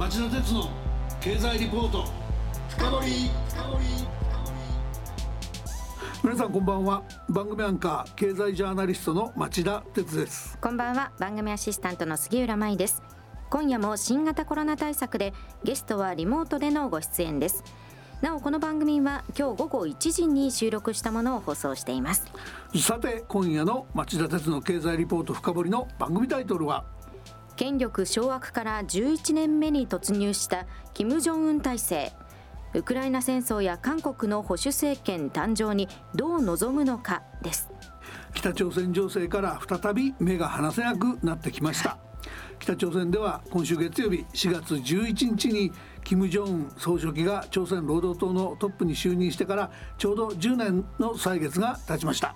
町田鉄の経済リポート。深掘皆さんこんばんは。番組アンカー経済ジャーナリストの町田鉄です。こんばんは。番組アシスタントの杉浦舞です。今夜も新型コロナ対策でゲストはリモートでのご出演です。なおこの番組は今日午後1時に収録したものを放送しています。さて今夜の町田鉄の経済リポート深掘りの番組タイトルは権力掌握から11年目に突入した金正恩体制。ウクライナ戦争や韓国の保守政権誕生にどう臨むのかです。北朝鮮情勢から再び目が離せなくなってきました。北朝鮮では今週月曜日4月11日に金正恩総書記が朝鮮労働党のトップに就任してからちょうど10年の歳月が経ちました。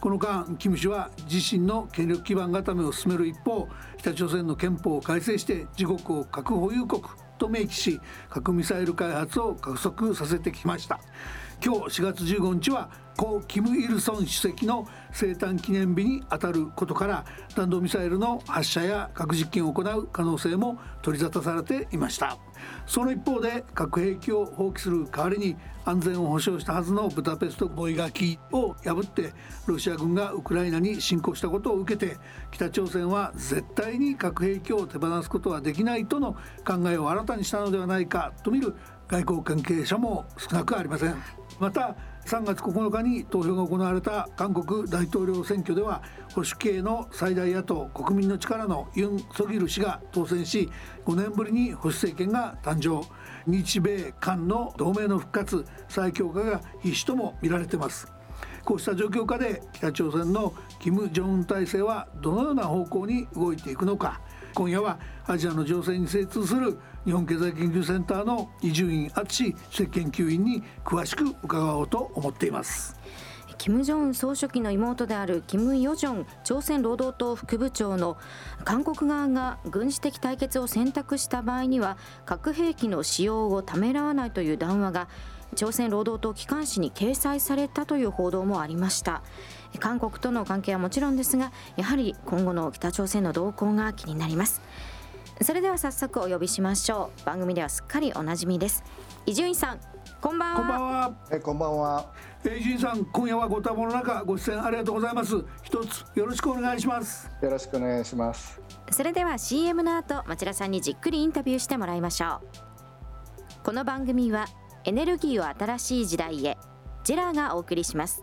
この間キム氏は自身の権力基盤固めを進める一方北朝鮮の憲法を改正して自国を核保有国と明記し核ミサイル開発を加速させてきました。今日4月15日は故キム・イルソン主席の生誕記念日にあたることから弾道ミサイルの発射や核実験を行う可能性も取り沙汰されていました。その一方で核兵器を放棄する代わりに安全を保障したはずのブダペスト合意書きを破ってロシア軍がウクライナに侵攻したことを受けて北朝鮮は絶対に核兵器を手放すことはできないとの考えを新たにしたのではないかと見る外交関係者も少なくありません。また3月9日に投票が行われた韓国大統領選挙では保守系の最大野党国民の力のユン・ソギル氏が当選し5年ぶりに保守政権が誕生。日米韓の同盟の復活再強化が必至とも見られています。こうした状況下で北朝鮮の金正恩体制はどのような方向に動いていくのか。今夜はアジアの情勢に精通する日本経済研究センターの伊集院敦主席研究員に詳しく伺おうと思っています。金正恩総書記の妹である金与正朝鮮労働党副部長の韓国側が軍事的対決を選択した場合には核兵器の使用をためらわないという談話が朝鮮労働党機関紙に掲載されたという報道もありました。韓国との関係はもちろんですがやはり今後の北朝鮮の動向が気になります。それでは早速お呼びしましょう。番組ではすっかりおなじみです。伊集院さんこんばんは。こんばんは。えこんばんは。伊集院さん今夜はご多忙の中ご出演ありがとうございます。一つよろしくお願いします。よろしくお願いします。それでは CM の後町田さんにじっくりインタビューしてもらいましょう。この番組はエネルギーを新しい時代へジェラーがお送りします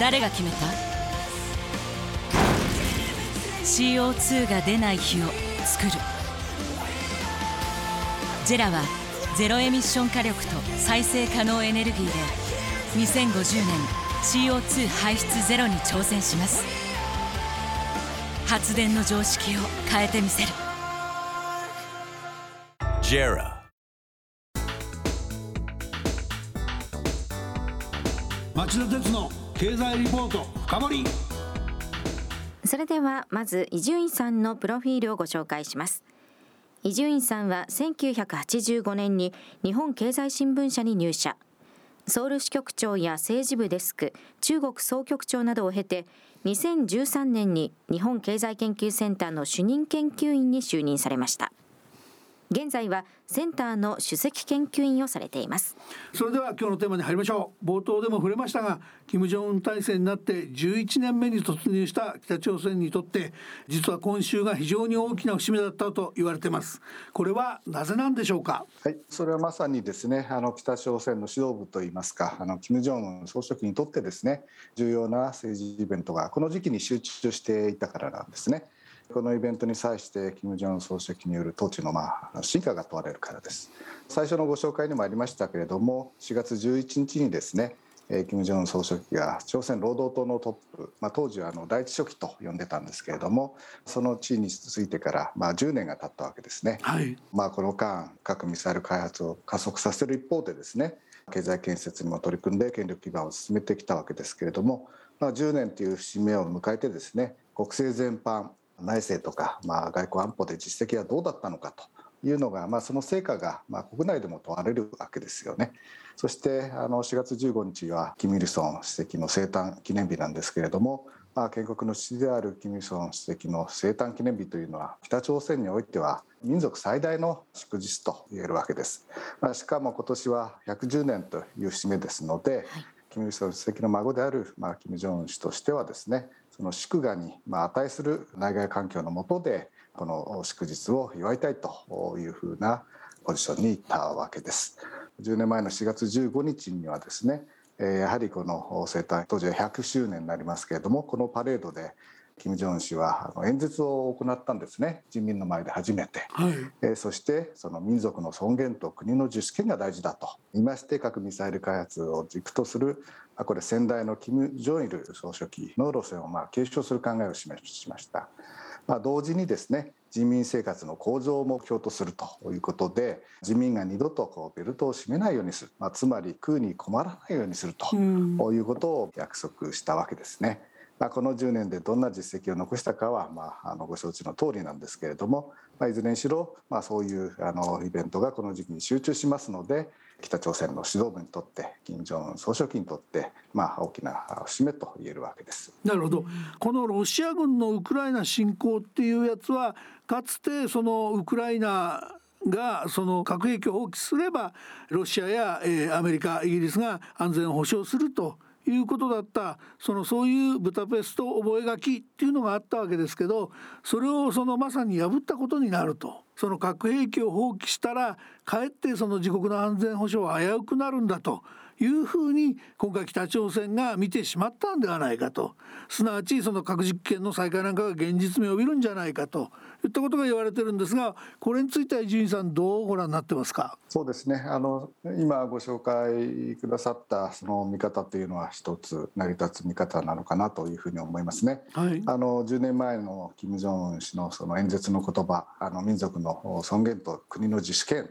誰が決めた？CO2 が出ない日を作る。ジェラはゼロエミッション火力と再生可能エネルギーで2050年 CO2 排出ゼロに挑戦します。発電の常識を変えてみせる。JERA. 町田鉄の経済リポート深掘り。それではまず伊集院さんのプロフィールをご紹介します。伊集院さんは1985年に日本経済新聞社に入社。ソウル支局長や政治部デスク中国総局長などを経て2013年に日本経済研究センターの主任研究員に就任されました。現在はセンターの首席研究員をされています。それでは今日のテーマに入りましょう。冒頭でも触れましたが金正恩体制になって11年目に突入した北朝鮮にとって実は今週が非常に大きな節目だったと言われています。これはなぜなんでしょうか？はいそれはまさにですねあの北朝鮮の指導部といいますかあの金正恩総書記にとってですね重要な政治イベントがこの時期に集中していたからなんですねこのイベントに際して金正恩総書記による統治のまあ進化が問われるからです。最初のご紹介にもありましたけれども4月11日にですね金正恩総書記が朝鮮労働党のトップ、まあ、当時はあの第一書記と呼んでたんですけれどもその地位についてからまあ10年が経ったわけですね、はい、まあ、この間核ミサイル開発を加速させる一方でですね経済建設にも取り組んで権力基盤を進めてきたわけですけれども、まあ、10年という節目を迎えてですね国政全般内政とか、まあ、外交安保で実績はどうだったのかというのが、まあ、その成果が、まあ、国内でも問われるわけですよね。そしてあの4月15日はキム・イルソン主席の生誕記念日なんですけれども、まあ、建国の父であるキム・イルソン主席の生誕記念日というのは北朝鮮においては民族最大の祝日と言えるわけです。まあ、しかも今年は110年という節目ですので、はい、キム・イルソン主席の孫である、まあ、キム・ジョンウン氏としてはですねその祝賀に値する内外環境の下でこの祝日を祝いたいというふうなポジションにいたわけです。10年前の4月15日にはですねやはりこの生誕当時は100周年になりますけれどもこのパレードで金正恩氏は演説を行ったんですね。人民の前で初めて、はい、えそしてその民族の尊厳と国の自主権が大事だと。言いまして核ミサイル開発を軸とするこれ先代の金正日総書記の路線をまあ継承する考えを示しました。まあ、同時にですね人民生活の向上を目標とするということで人民が二度とこうベルトを締めないようにする、まあ、つまり食うに困らないようにするということを約束したわけですね。まあ、この10年でどんな実績を残したかは、まあ、あのご承知の通りなんですけれども、まあ、いずれにしろ、まあ、そういうあのイベントがこの時期に集中しますので北朝鮮の指導部にとって金正恩総書記にとって、まあ、大きな節目と言えるわけです。なるほどこのロシア軍のウクライナ侵攻っていうやつはかつてそのウクライナがその核兵器を放棄すればロシアや、アメリカイギリスが安全を保障するということだったそのそういうブダペスト覚書っていうのがあったわけですけどそれをそのまさに破ったことになると。その核兵器を放棄したらかえってその自国の安全保障は危うくなるんだと。いうふうに今回北朝鮮が見てしまったんではないかと。すなわちその核実験の再開なんかが現実味を帯びるんじゃないかと。いったことが言われてるんですがこれについては伊集院さんどうご覧になってますか？そうですね。あの今ご紹介くださったその見方というのは一つ成り立つ見方なのかなというふうに思いますね。はい、あの10年前の金正恩氏のその演説の言葉あの民族の尊厳と国の自主権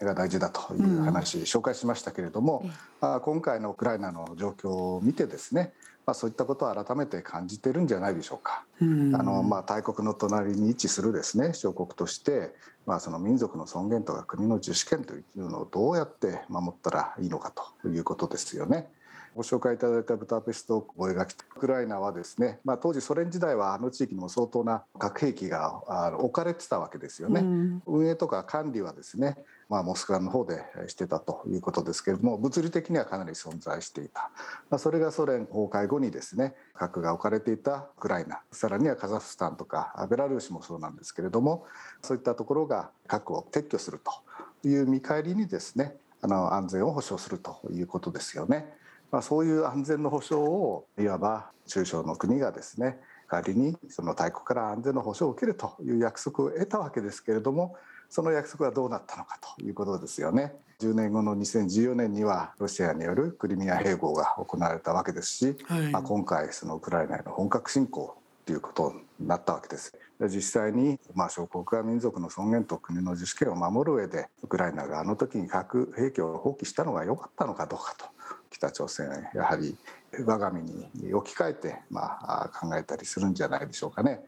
が大事だという話、紹介しましたけれども、まあ、今回のウクライナの状況を見てですねまあ、そういったことを改めて感じてるんじゃないでしょうか。あのまあ、大国の隣に位置するですね小国として、まあ、その民族の尊厳とか国の自主権というのをどうやって守ったらいいのかということですよね。ご紹介いただいたブタペスト覚書ウクライナはですね、まあ、当時ソ連時代はあの地域にも相当な核兵器が置かれてたわけですよね。うん、運営とか管理はですねまあ、モスクワの方でしてたということですけれども物理的にはかなり存在していた、まあ、それがソ連崩壊後にですね核が置かれていたウクライナさらにはカザフスタンとかベラルーシもそうなんですけれどもそういったところが核を撤去するという見返りにですねあの安全を保障するということですよね。まあ、そういう安全の保障をいわば中小の国がですね代わりにその大国から安全の保障を受けるという約束を得たわけですけれどもその約束はどうなったのかということですよね。10年後の2014年にはロシアによるクリミア併合が行われたわけですし、はい、まあ、今回そのウクライナへの本格侵攻ということになったわけです。実際に、まあ、小国が民族の尊厳と国の自主権を守る上でウクライナがあの時に核兵器を放棄したのが良かったのかどうかと北朝鮮やはり我が身に置き換えて、まあ、考えたりするんじゃないでしょうかね。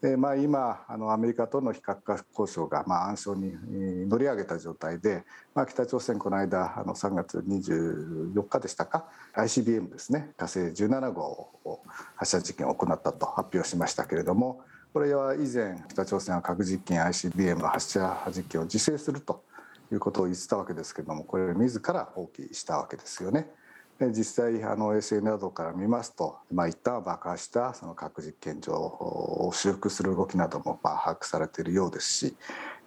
でまあ、今あのアメリカとの非核化交渉が、まあ、暗礁に乗り上げた状態で、まあ、北朝鮮この間あの3月24日でしたか？ICBM ですね火星17号を発射実験を行ったと発表しましたけれどもこれは以前北朝鮮は核実験 ICBM の発射実験を自制するということを言ってたわけですけれどもこれを自ら放棄したわけですよね。実際あの衛星などから見ますと、まあ、一旦爆破したその核実験場を修復する動きなどもまあ把握されているようですし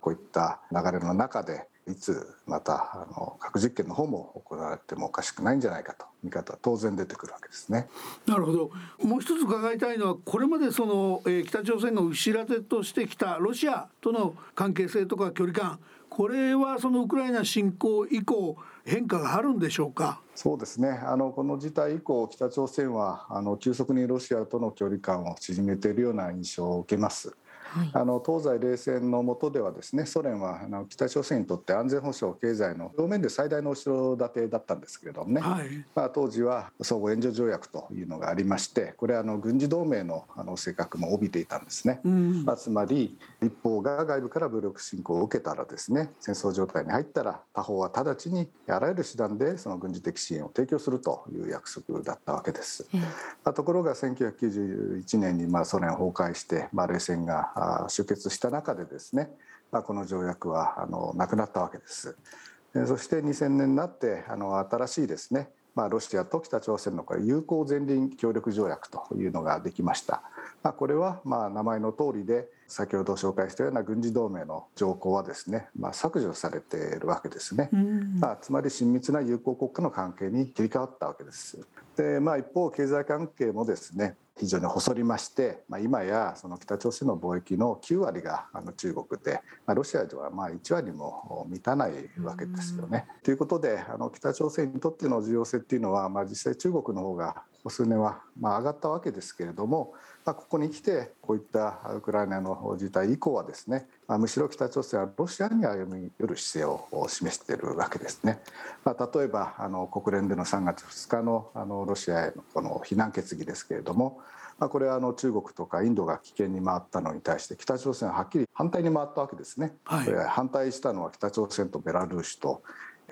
こういった流れの中でいつまたあの核実験の方も行われてもおかしくないんじゃないかと見方は当然出てくるわけですね。なるほど。もう一つ伺いたいのはこれまでその、えー、北朝鮮が後ろ手としてきたロシアとの関係性とか距離感これはそのウクライナ侵攻以降変化があるんでしょうか？そうですねあのこの事態以降北朝鮮はあの急速にロシアとの距離感を縮めているような印象を受けます。はい、あの東西冷戦の下ではですねソ連はあの北朝鮮にとって安全保障経済の表面で最大の後ろ盾だったんですけれどもね、はい、まあ、当時は相互援助条約というのがありましてこれはあの軍事同盟のあの性格も帯びていたんですね、うん、まあ、つまり一方が外部から武力侵攻を受けたらですね戦争状態に入ったら他方は直ちにあらゆる手段でその軍事的支援を提供するという約束だったわけです。うん、まあ、ところが1991年にまあソ連崩壊して、まあ、冷戦が終結した中でですね、まあ、この条約はあのなくなったわけです。そして2000年になってあの新しいですねまあ、ロシアと北朝鮮のこれ友好前輪協力条約というのができました。まあ、これはまあ名前の通りで先ほど紹介したような軍事同盟の条項はですね、まあ、削除されているわけですね、まあ、つまり親密な友好国家の関係に切り替わったわけです。でまあ、一方経済関係もですね非常に細りまして、まあ、今やその北朝鮮の貿易の9割があの中国で、まあ、ロシアではまあ1割も満たないわけですよね。ということであの北朝鮮にとっての重要性っていうのは、まあ、実際中国の方がここ数年はまあ上がったわけですけれども、まあ、ここに来てこういったウクライナの事態以降はですね、まあ、むしろ北朝鮮はロシアに歩み寄る姿勢を示しているわけですね。まあ、例えばあの国連での3月2日のあのロシアへのこの非難決議ですけれども、まあ、これはあの中国とかインドが危険に回ったのに対して北朝鮮ははっきり反対に回ったわけですね。はい、反対したのは北朝鮮とベラルーシと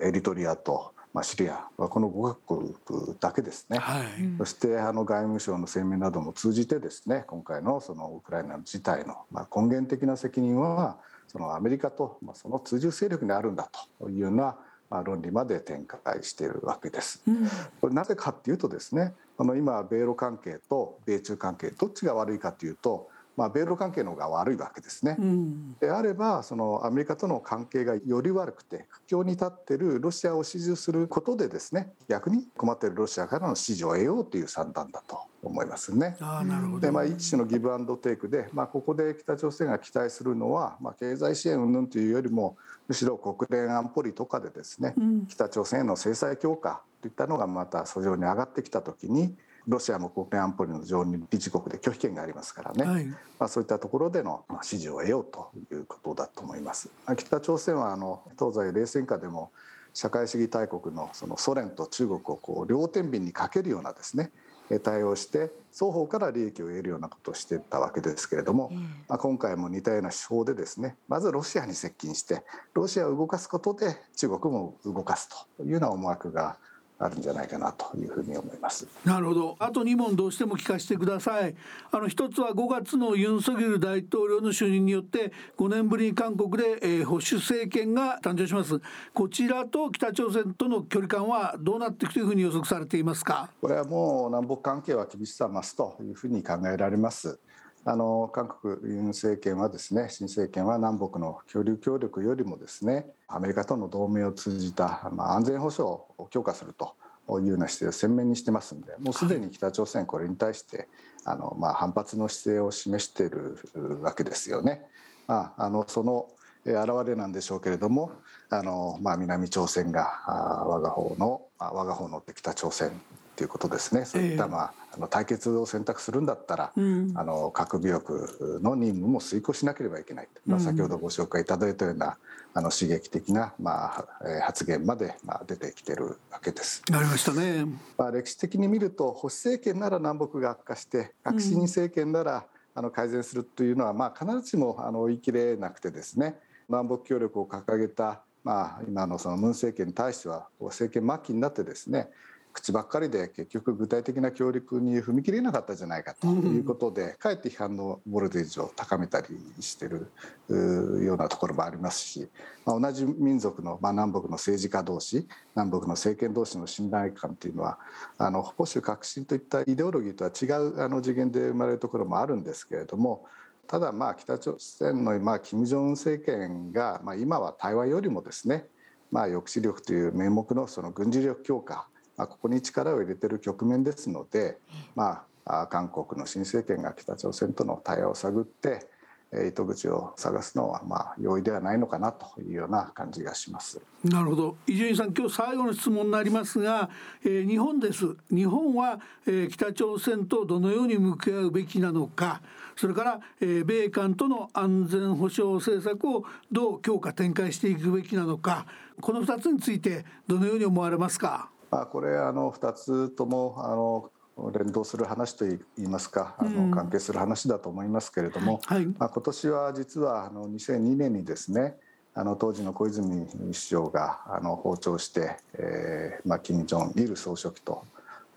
エリトリアとまあ、シリアはこの5カ国だけですね、はい、そしてあの外務省の声明なども通じてですね今回のそのウクライナの事態の、まあ、根源的な責任はそのアメリカと、まあ、その通じ勢力にあるんだというような、まあ、論理まで展開しているわけです。うん、これなぜかっていうとですねあの今米ロ関係と米中関係どっちが悪いかというとまあ、米ロ関係の方が悪いわけですね。うん、であればそのアメリカとの関係がより悪くて苦境に立っているロシアを支持することでですね逆に困っているロシアからの支持を得ようという算段だと思いますね。あなるほどでまあ一種のギブアンドテイクで、まあ、ここで北朝鮮が期待するのは、まあ、経済支援云々というよりもむしろ国連安保理とかでですね、うん、北朝鮮への制裁強化といったのがまた訴状に上がってきた時にロシアも国連安保理の常任理事国で拒否権がありますからね、はい、まあ、そういったところでの支持を得ようということだと思います。北朝鮮はあの東西冷戦下でも社会主義大国のそのソ連と中国をこう両天秤にかけるようなですね対応して双方から利益を得るようなことをしてたわけですけれども、まあ、今回も似たような手法でですねまずロシアに接近してロシアを動かすことで中国も動かすというような思惑があるんじゃないかなというふうに思います。なるほど。あと2問どうしても聞かせてください。あの一つは5月のユン・ソギル大統領の就任によって5年ぶりに韓国で、えー、保守政権が誕生します。こちらと北朝鮮との距離感はどうなっていくというふうに予測されていますか？これはもう南北関係は厳しさ増すというふうに考えられます。あの韓国ユン政権はですね新政権は南北の協力協力よりもですねアメリカとの同盟を通じた、まあ、安全保障を強化するというような姿勢を鮮明にしてますんでもうすでに北朝鮮これに対してあの、まあ、反発の姿勢を示しているわけですよね。まあ、あのその表れなんでしょうけれどもあの、まあ、南朝鮮が我が方の我が方の北朝鮮ということですね。そういった、まあ、あの対決を選択するんだったら、うん、あの核武力の任務も遂行しなければいけない、まあ、先ほどご紹介いただいたようなあの刺激的な、まあ、発言まで、まあ、出てきてるわけです。なりましたね、まあ、歴史的に見ると保守政権なら南北が悪化して革新政権なら、あの改善するというのは、まあ、必ずしもあの言い切れなくてですね。南北協力を掲げた、まあ、今のそのムン政権に対しては政権末期になってですね口ばっかりで結局具体的な協力に踏み切れなかったじゃないかということで、かえって批判のボルテージを高めたりしてるようなところもありますし、まあ、同じ民族の、まあ、南北の政治家同士南北の政権同士の信頼感というのはあの保守革新といったイデオロギーとは違うあの次元で生まれるところもあるんですけれどもただまあ北朝鮮のまあ金正恩政権がまあ今は台湾よりもですねまあ抑止力という名目のその軍事力強化まあ、ここに力を入れてる局面ですので、まあ、韓国の新政権が北朝鮮との対話を探って糸口を探すのはまあ容易ではないのかなというような感じがします。なるほど。伊集院さん今日最後の質問になりますが、えー、日本です。日本は、えー、北朝鮮とどのように向き合うべきなのか。それから、えー、米韓との安全保障政策をどう強化展開していくべきなのか。この2つについてどのように思われますか？まあ、これあの2つともあの連動する話といいますかあの関係する話だと思いますけれども、はい、まあ、今年は実はあの2002年にですねあの当時の小泉首相があの訪朝して、えーまあ、金正恩ル総書記と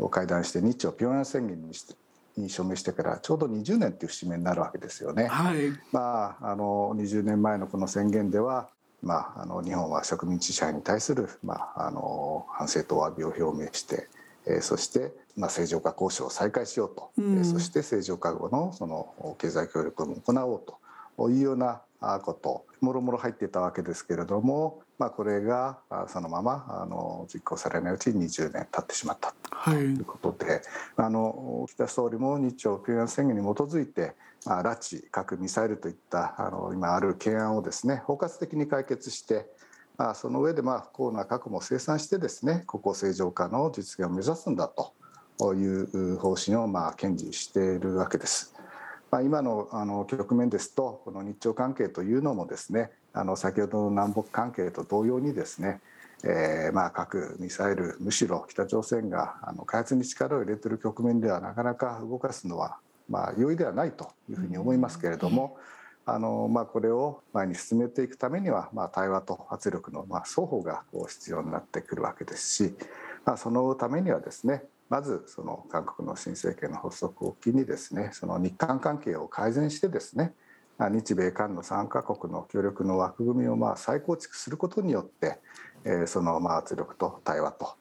会談して日朝平壌宣言にしてに署名してからちょうど20年という節目になるわけですよね。はい、まああの20年前のこの宣言ではまあ、あの日本は植民地支配に対する、まあ、あの反省と詫びを表明して、えー、そして、まあ、正常化交渉を再開しようと、うん、そして正常化後のその経済協力を行おうと。いうようなこと。もろもろ入っていたわけですけれども、まあ、これがそのままあの実行されないうちに20年経ってしまったと。い。うことで、はい、あの岸田総理も日朝平壌宣言に基づいて、まあ、拉致核ミサイルといったあの今ある懸案をですね包括的に解決してまあ、その上でまあ不幸な核も生産してですね国交正常化の実現を目指すんだという方針をまあ堅持しているわけです。まあ、今のあの局面ですとこの日朝関係というのもですねあの先ほどの南北関係と同様にですねえー、まあ核ミサイルむしろ北朝鮮があの開発に力を入れている局面ではなかなか動かすのはまあ容易ではないというふうに思いますけれども、あのまあ、これを前に進めていくためには、まあ、対話と圧力のまあ双方がこう必要になってくるわけですし、まあ、そのためにはですねまずその韓国の新政権の発足を機にですねその日韓関係を改善してですね日米韓の3カ国の協力の枠組みをまあ再構築することによって、えそのまあ圧力と対話と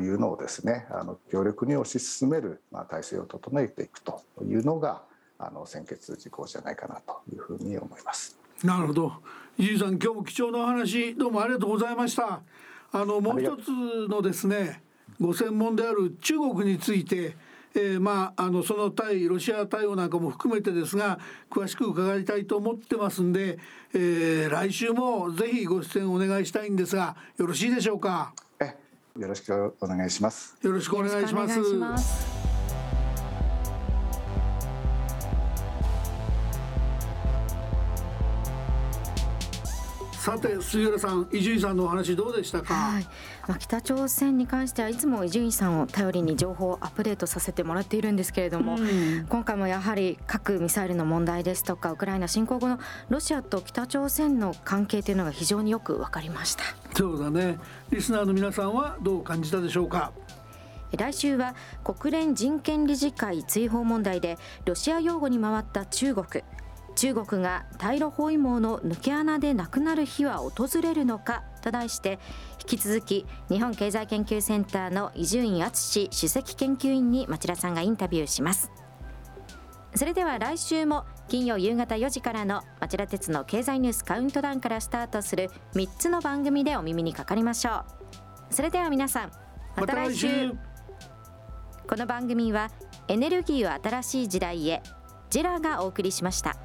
いうのをですねあの強力に推し進めるまあ体制を整えていくというのがあの先決事項じゃないかなというふうに思います。なるほど。伊集さん今日も貴重なお話どうもありがとうございました。あのもう一つのですねご専門である中国について、えー、まああのその対ロシア対応なんかも含めてですが詳しく伺いたいと思ってますんで、えー、来週もぜひご出演お願いしたいんですがよろしいでしょうか？えよろしくお願いします。よろしくお願いしますさて杉浦さん伊集院さんのお話どうでしたか、はい、まあ、北朝鮮に関してはいつも伊集院さんを頼りに情報をアップデートさせてもらっているんですけれども、うん、今回もやはり核ミサイルの問題ですとかウクライナ侵攻後のロシアと北朝鮮の関係というのが非常によく分かりました。そうだね。リスナーの皆さんはどう感じたでしょうか？来週は国連人権理事会追放問題でロシア擁護に回った中国中国が対ロ包囲網の抜け穴でなくなる日は訪れるのかと題して引き続き日本経済研究センターの伊集院敦首席研究員に町田さんがインタビューします。それでは来週も金曜夕方4時からの町田鉄の経済ニュースカウントダウンからスタートする3つの番組でお耳にかかりましょう。それでは皆さんまた来週。この番組はエネルギーを新しい時代へジェラがお送りしました。